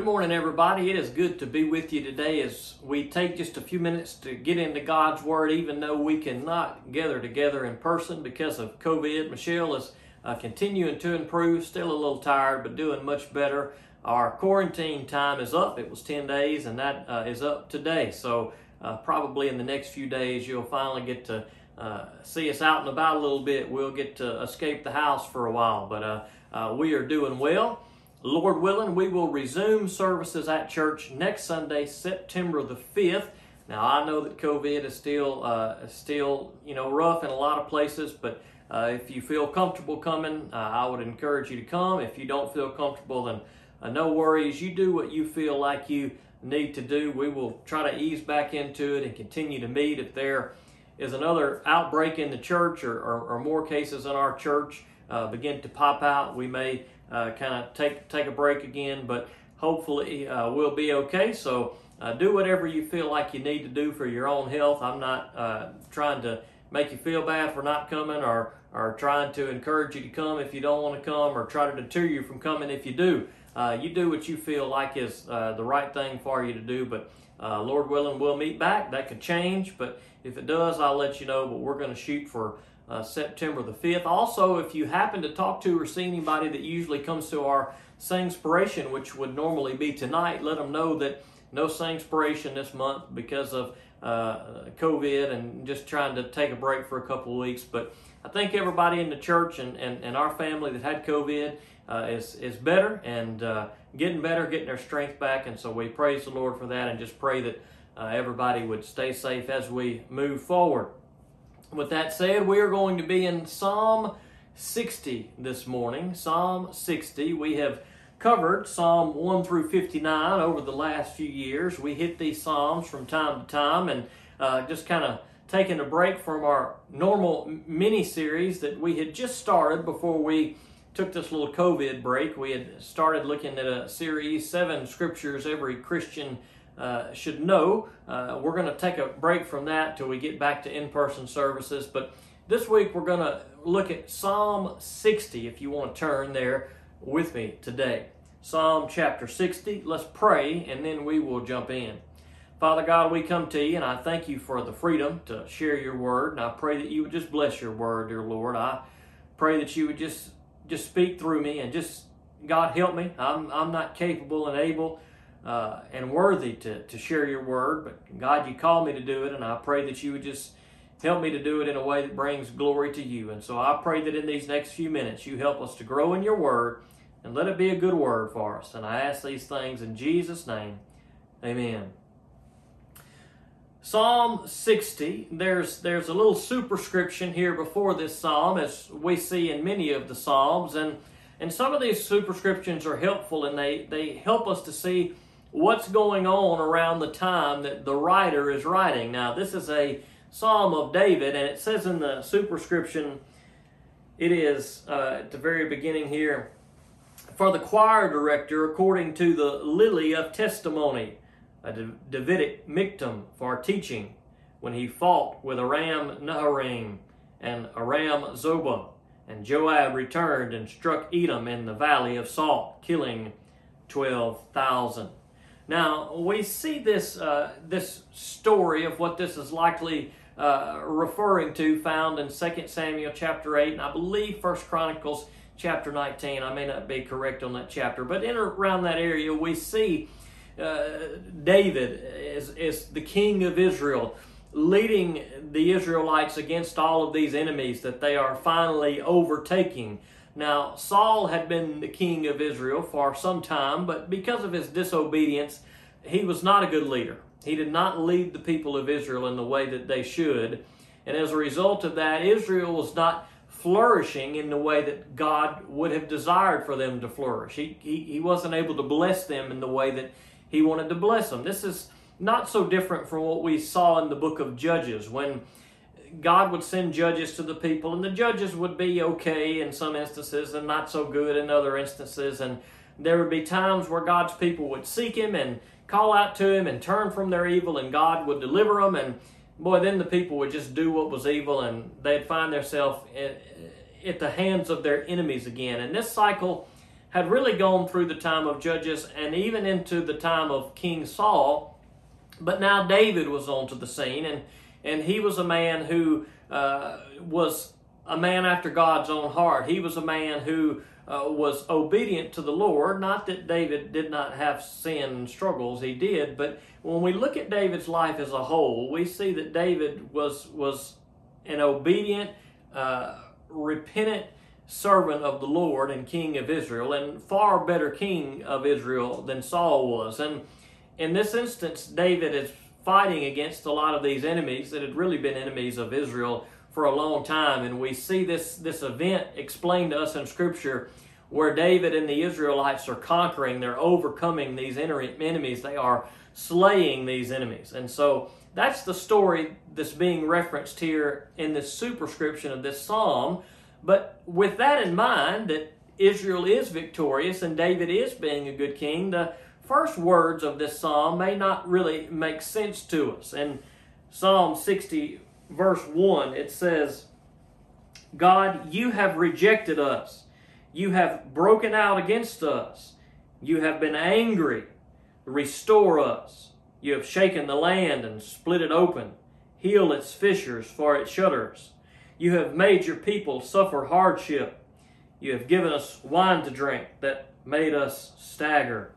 Good morning, everybody. It is good to be with you today as we take just a few minutes to get into God's Word, even though we cannot gather together in person because of COVID. Michelle is uh, continuing to improve, still a little tired, but doing much better. Our quarantine time is up. It was 10 days, and that uh, is up today. So, uh, probably in the next few days, you'll finally get to uh, see us out and about a little bit. We'll get to escape the house for a while, but uh, uh, we are doing well. Lord willing, we will resume services at church next Sunday, September the 5th. Now, I know that COVID is still, uh, still you know, rough in a lot of places, but uh, if you feel comfortable coming, uh, I would encourage you to come. If you don't feel comfortable, then uh, no worries. You do what you feel like you need to do. We will try to ease back into it and continue to meet. If there is another outbreak in the church or, or, or more cases in our church uh, begin to pop out, we may uh, kind of take take a break again, but hopefully uh, we'll be okay. So uh, do whatever you feel like you need to do for your own health. I'm not uh, trying to make you feel bad for not coming or or trying to encourage you to come if you don't want to come or try to deter you from coming if you do. Uh, you do what you feel like is uh, the right thing for you to do, but Lord willing, we'll meet back. That could change, but if it does, I'll let you know. But we're going to shoot for uh, September the 5th. Also, if you happen to talk to or see anybody that usually comes to our Singspiration, which would normally be tonight, let them know that no Singspiration this month because of uh, COVID and just trying to take a break for a couple of weeks. But I think everybody in the church and, and, and our family that had COVID uh, is, is better and uh, getting better, getting their strength back. And so we praise the Lord for that and just pray that uh, everybody would stay safe as we move forward. With that said, we are going to be in Psalm 60 this morning. Psalm 60. We have covered Psalm 1 through 59 over the last few years. We hit these Psalms from time to time and uh, just kind of taking a break from our normal mini series that we had just started before we took this little COVID break. We had started looking at a series, seven scriptures every Christian uh, should know. Uh, we're going to take a break from that till we get back to in person services. But this week we're going to look at Psalm 60, if you want to turn there with me today. Psalm chapter 60. Let's pray and then we will jump in. Father God, we come to you and I thank you for the freedom to share your word. And I pray that you would just bless your word, dear Lord. I pray that you would just just speak through me and just God help me. I'm I'm not capable and able uh, and worthy to, to share your word. But God, you called me to do it, and I pray that you would just help me to do it in a way that brings glory to you. And so I pray that in these next few minutes, you help us to grow in your word and let it be a good word for us. And I ask these things in Jesus' name. Amen. Psalm 60, there's, there's a little superscription here before this psalm, as we see in many of the psalms. And, and some of these superscriptions are helpful and they, they help us to see what's going on around the time that the writer is writing. Now, this is a Psalm of David, and it says in the superscription, it is uh, at the very beginning here, for the choir director according to the lily of testimony, a Davidic miktam for teaching, when he fought with Aram Naharaim and Aram Zobah. And Joab returned and struck Edom in the valley of Salt, killing 12,000. Now we see this uh, this story of what this is likely uh, referring to found in 2 Samuel chapter 8 and I believe 1 Chronicles chapter 19. I may not be correct on that chapter, but in around that area we see uh, David as, as the king of Israel leading the Israelites against all of these enemies that they are finally overtaking. Now, Saul had been the king of Israel for some time, but because of his disobedience, he was not a good leader. He did not lead the people of Israel in the way that they should. And as a result of that, Israel was not flourishing in the way that God would have desired for them to flourish. He, he, he wasn't able to bless them in the way that he wanted to bless them. This is not so different from what we saw in the book of Judges when God would send judges to the people, and the judges would be okay in some instances and not so good in other instances. And there would be times where God's people would seek Him and call out to Him and turn from their evil, and God would deliver them. And boy, then the people would just do what was evil, and they'd find themselves at, the hands of their enemies again. And this cycle had really gone through the time of Judges and even into the time of King Saul. But now David was onto the scene, and, and he was a man who uh, was a man after God's own heart. He was a man who uh, was obedient to the Lord. Not that David did not have sin struggles, he did, but when we look at David's life as a whole, we see that David was was an obedient, uh, repentant servant of the Lord and king of Israel, and far better king of Israel than Saul was. And in this instance, David is fighting against a lot of these enemies that had really been enemies of Israel for a long time. And we see this, this event explained to us in Scripture where David and the Israelites are conquering, they're overcoming these enemies, they are slaying these enemies. And so that's the story that's being referenced here in this superscription of this psalm. But with that in mind, that Israel is victorious and David is being a good king, the first words of this psalm may not really make sense to us. In Psalm 60, verse 1, it says, God, you have rejected us. You have broken out against us. You have been angry. Restore us. You have shaken the land and split it open. Heal its fissures, for it shudders. You have made your people suffer hardship. You have given us wine to drink that made us stagger.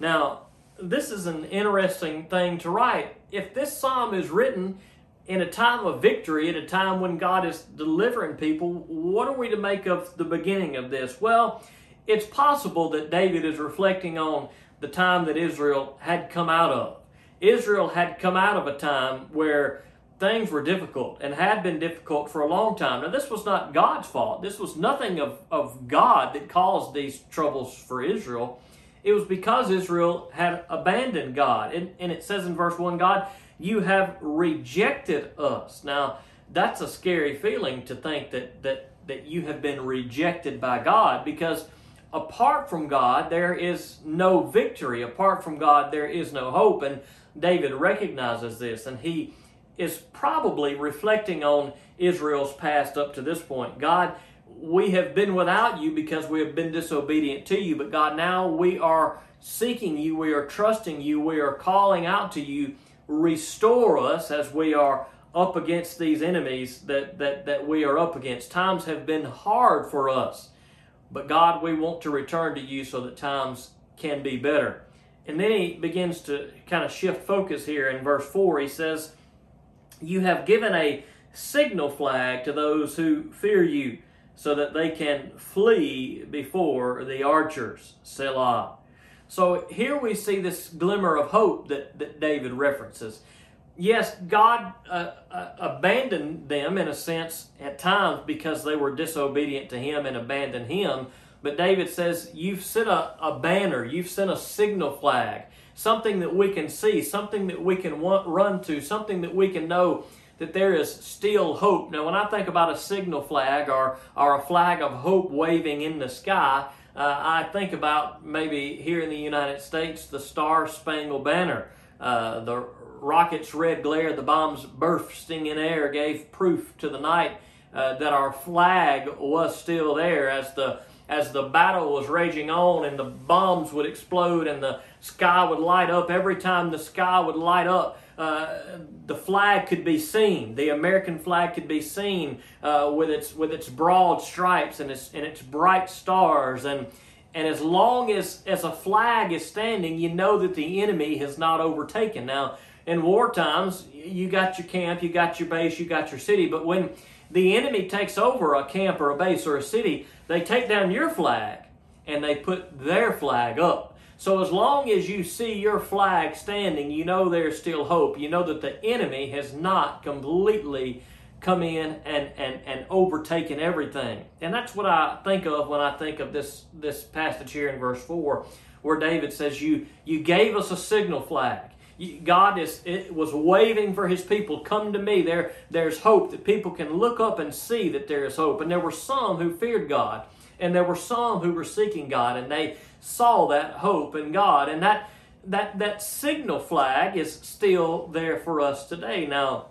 Now, this is an interesting thing to write. If this psalm is written in a time of victory, at a time when God is delivering people, what are we to make of the beginning of this? Well, it's possible that David is reflecting on the time that Israel had come out of. Israel had come out of a time where things were difficult and had been difficult for a long time. Now, this was not God's fault. This was nothing of, of God that caused these troubles for Israel. It was because Israel had abandoned God. And, and it says in verse 1 God, you have rejected us. Now, that's a scary feeling to think that, that, that you have been rejected by God because apart from God, there is no victory. Apart from God, there is no hope. And David recognizes this, and he is probably reflecting on Israel's past up to this point. God, we have been without you because we have been disobedient to you, but God, now we are seeking you, we are trusting you, we are calling out to you. Restore us as we are up against these enemies that, that, that we are up against. Times have been hard for us. But God, we want to return to you so that times can be better. And then he begins to kind of shift focus here in verse 4. He says, You have given a signal flag to those who fear you so that they can flee before the archers. Selah. So here we see this glimmer of hope that, that David references yes, God uh, uh, abandoned them in a sense at times because they were disobedient to Him and abandoned Him. But David says, You've sent a, a banner, you've sent a signal flag, something that we can see, something that we can want, run to, something that we can know that there is still hope. Now, when I think about a signal flag or, or a flag of hope waving in the sky, uh, I think about maybe here in the United States the Star Spangled Banner. Uh, the rocket's red glare, the bombs bursting in air gave proof to the night uh, that our flag was still there as the as the battle was raging on and the bombs would explode and the sky would light up every time the sky would light up uh, the flag could be seen the american flag could be seen uh, with its with its broad stripes and its and its bright stars and and as long as as a flag is standing you know that the enemy has not overtaken now in war times, you got your camp, you got your base, you got your city. But when the enemy takes over a camp or a base or a city, they take down your flag and they put their flag up. So as long as you see your flag standing, you know there's still hope. You know that the enemy has not completely come in and, and, and overtaken everything. And that's what I think of when I think of this, this passage here in verse 4, where David says, You you gave us a signal flag. God is it was waving for his people, come to me. There, there's hope that people can look up and see that there is hope. And there were some who feared God, and there were some who were seeking God, and they saw that hope in God. And that that that signal flag is still there for us today. Now,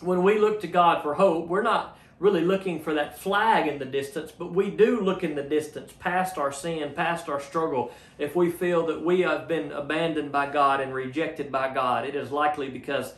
when we look to God for hope, we're not really looking for that flag in the distance, but we do look in the distance past our sin, past our struggle. If we feel that we have been abandoned by God and rejected by God, it is likely because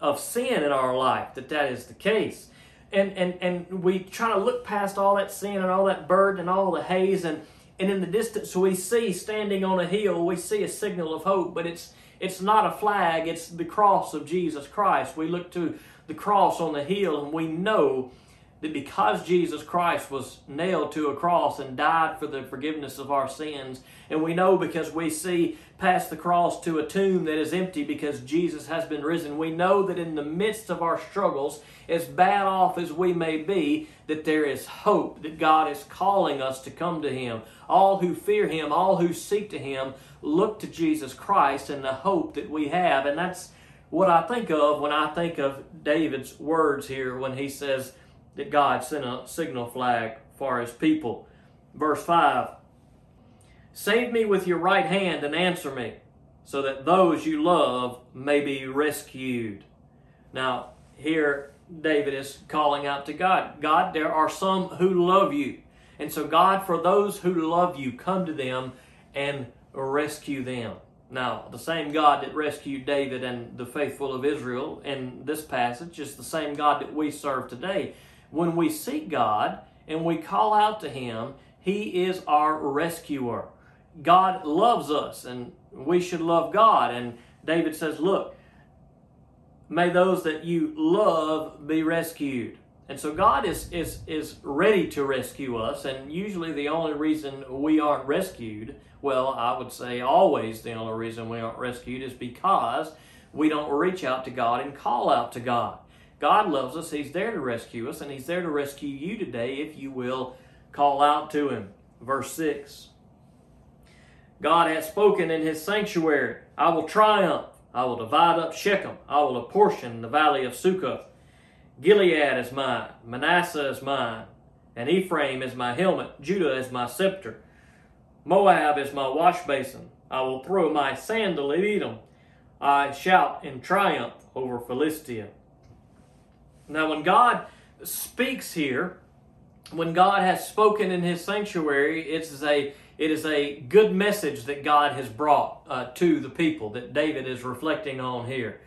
of sin in our life that that is the case. And, and, and we try to look past all that sin and all that burden and all the haze and, and in the distance we see standing on a hill we see a signal of hope but it's it's not a flag it's the cross of jesus christ. We look to the cross on the hill and we know that because Jesus Christ was nailed to a cross and died for the forgiveness of our sins, and we know because we see past the cross to a tomb that is empty because Jesus has been risen, we know that in the midst of our struggles, as bad off as we may be, that there is hope, that God is calling us to come to Him. All who fear Him, all who seek to Him, look to Jesus Christ and the hope that we have. And that's what I think of when I think of David's words here when he says, that God sent a signal flag for his people. Verse 5 Save me with your right hand and answer me, so that those you love may be rescued. Now, here David is calling out to God God, there are some who love you. And so, God, for those who love you, come to them and rescue them. Now, the same God that rescued David and the faithful of Israel in this passage is the same God that we serve today. When we seek God and we call out to Him, He is our rescuer. God loves us and we should love God. And David says, Look, may those that you love be rescued. And so God is, is, is ready to rescue us, and usually the only reason we aren't rescued, well, I would say always the only reason we aren't rescued is because we don't reach out to God and call out to God. God loves us. He's there to rescue us, and He's there to rescue you today if you will call out to Him. Verse 6 God hath spoken in His sanctuary I will triumph. I will divide up Shechem. I will apportion the valley of Succoth. Gilead is mine. Manasseh is mine. And Ephraim is my helmet. Judah is my scepter. Moab is my wash basin. I will throw my sandal at Edom. I shout in triumph over Philistia. Now, when God speaks here, when God has spoken in His sanctuary, it is a it is a good message that God has brought uh, to the people that David is reflecting on here.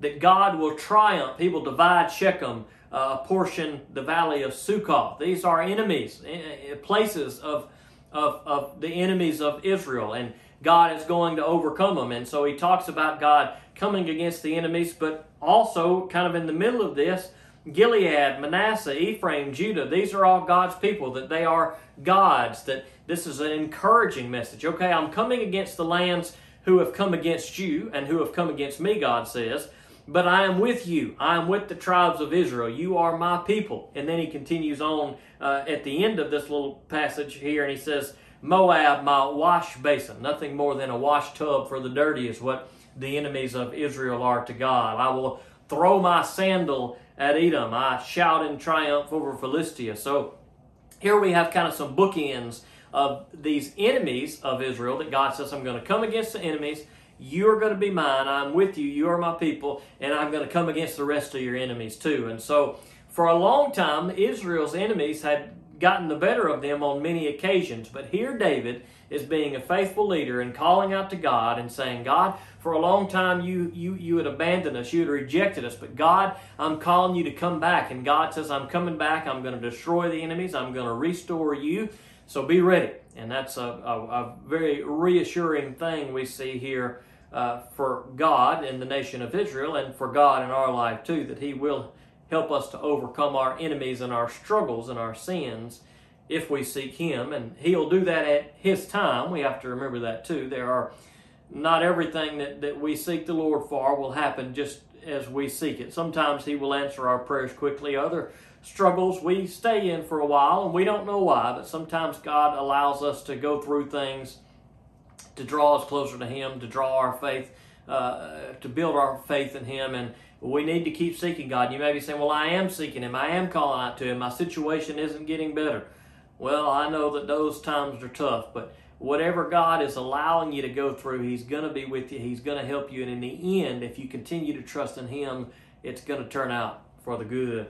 That God will triumph. He will divide Shechem, uh, portion the valley of Succoth. These are enemies, eh, eh, places of, of, of the enemies of Israel. And God is going to overcome them. And so he talks about God coming against the enemies, but also, kind of in the middle of this, Gilead, Manasseh, Ephraim, Judah, these are all God's people, that they are God's, that this is an encouraging message. Okay, I'm coming against the lands who have come against you and who have come against me, God says, but I am with you. I am with the tribes of Israel. You are my people. And then he continues on uh, at the end of this little passage here, and he says, Moab, my wash basin. Nothing more than a wash tub for the dirty is what the enemies of Israel are to God. I will throw my sandal at Edom. I shout in triumph over Philistia. So here we have kind of some bookends of these enemies of Israel that God says, I'm going to come against the enemies. You're going to be mine. I'm with you. You are my people. And I'm going to come against the rest of your enemies too. And so for a long time, Israel's enemies had gotten the better of them on many occasions. But here David is being a faithful leader and calling out to God and saying, God, for a long time you you you had abandoned us, you had rejected us, but God, I'm calling you to come back. And God says, I'm coming back, I'm going to destroy the enemies, I'm going to restore you. So be ready. And that's a, a, a very reassuring thing we see here uh, for God in the nation of Israel and for God in our life too, that He will help us to overcome our enemies and our struggles and our sins if we seek Him. And He'll do that at His time. We have to remember that too. There are not everything that, that we seek the Lord for will happen just as we seek it. Sometimes He will answer our prayers quickly. Other struggles we stay in for a while and we don't know why, but sometimes God allows us to go through things to draw us closer to Him, to draw our faith, uh, to build our faith in Him. And we need to keep seeking God. You may be saying, Well, I am seeking Him, I am calling out to Him, my situation isn't getting better. Well, I know that those times are tough, but whatever God is allowing you to go through, He's going to be with you. He's going to help you. And in the end, if you continue to trust in Him, it's going to turn out for the good.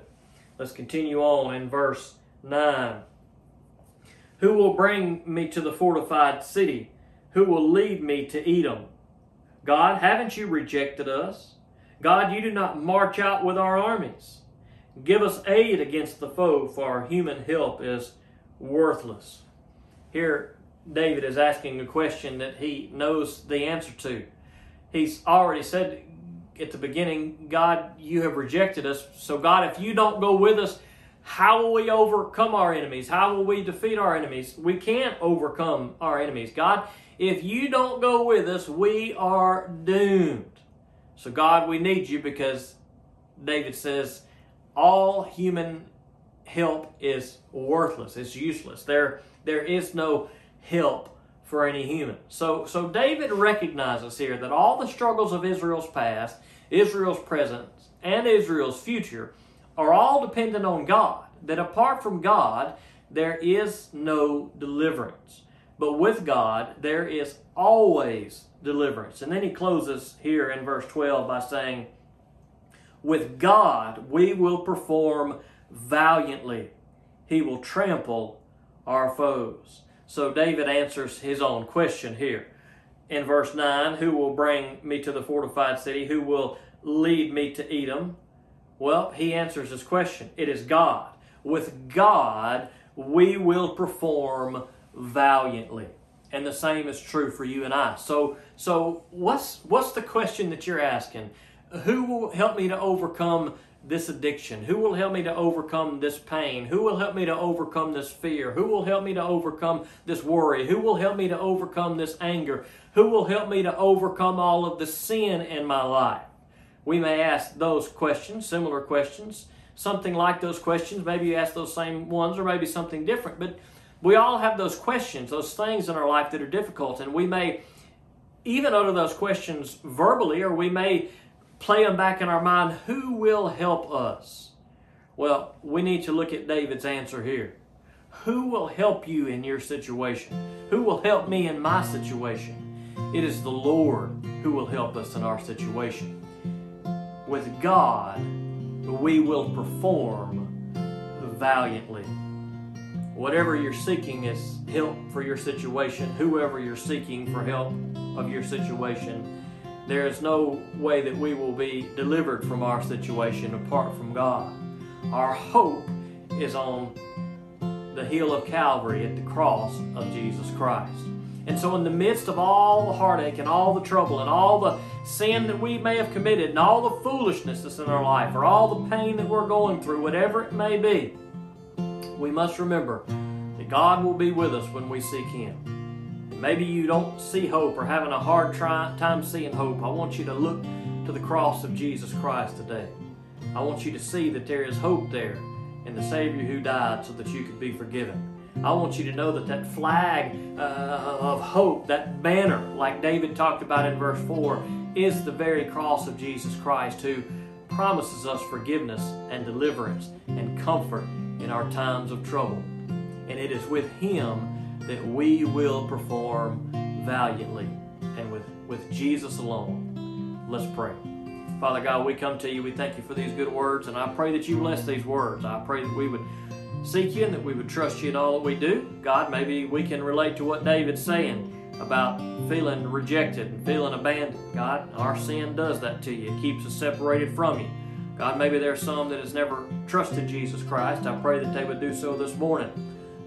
Let's continue on in verse 9. Who will bring me to the fortified city? Who will lead me to Edom? God, haven't you rejected us? God, you do not march out with our armies. Give us aid against the foe, for our human help is worthless. Here, David is asking a question that he knows the answer to. He's already said at the beginning, God, you have rejected us. So, God, if you don't go with us, how will we overcome our enemies? How will we defeat our enemies? We can't overcome our enemies. God, if you don't go with us, we are doomed. So, God, we need you because David says all human help is worthless, it's useless. There, there is no help for any human. So, so David recognizes here that all the struggles of Israel's past, Israel's present, and Israel's future are all dependent on God. That apart from God, there is no deliverance. But with God, there is always deliverance. And then he closes here in verse 12 by saying, With God we will perform valiantly, he will trample our foes. So David answers his own question here. In verse 9, who will bring me to the fortified city? Who will lead me to Edom? Well, he answers his question. It is God. With God, we will perform valiantly. And the same is true for you and I. So, so what's what's the question that you're asking? Who will help me to overcome this addiction? Who will help me to overcome this pain? Who will help me to overcome this fear? Who will help me to overcome this worry? Who will help me to overcome this anger? Who will help me to overcome all of the sin in my life? We may ask those questions, similar questions, something like those questions. Maybe you ask those same ones, or maybe something different. But we all have those questions, those things in our life that are difficult, and we may even utter those questions verbally, or we may play them back in our mind who will help us? Well, we need to look at David's answer here. Who will help you in your situation? Who will help me in my situation? It is the Lord who will help us in our situation. With God, we will perform valiantly. Whatever you're seeking is help for your situation, whoever you're seeking for help of your situation there is no way that we will be delivered from our situation apart from God. Our hope is on the hill of Calvary at the cross of Jesus Christ. And so, in the midst of all the heartache and all the trouble and all the sin that we may have committed and all the foolishness that's in our life or all the pain that we're going through, whatever it may be, we must remember that God will be with us when we seek Him. Maybe you don't see hope or having a hard try, time seeing hope. I want you to look to the cross of Jesus Christ today. I want you to see that there is hope there in the Savior who died so that you could be forgiven. I want you to know that that flag uh, of hope, that banner, like David talked about in verse 4, is the very cross of Jesus Christ who promises us forgiveness and deliverance and comfort in our times of trouble. And it is with Him that we will perform valiantly and with, with Jesus alone. Let's pray. Father God, we come to you. We thank you for these good words, and I pray that you bless these words. I pray that we would seek you and that we would trust you in all that we do. God, maybe we can relate to what David's saying about feeling rejected and feeling abandoned. God, our sin does that to you. It keeps us separated from you. God, maybe there's some that has never trusted Jesus Christ. I pray that they would do so this morning.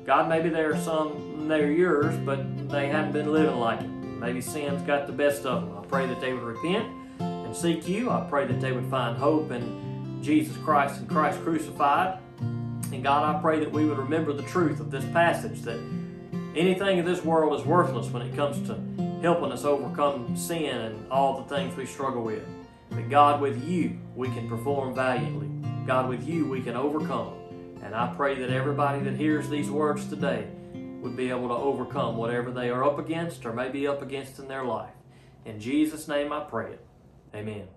God, maybe there are some they're yours, but they haven't been living like it. Maybe sin's got the best of them. I pray that they would repent and seek you. I pray that they would find hope in Jesus Christ and Christ crucified. And God, I pray that we would remember the truth of this passage that anything in this world is worthless when it comes to helping us overcome sin and all the things we struggle with. But God, with you, we can perform valiantly. God, with you, we can overcome. And I pray that everybody that hears these words today would be able to overcome whatever they are up against or may be up against in their life. In Jesus' name I pray it. Amen.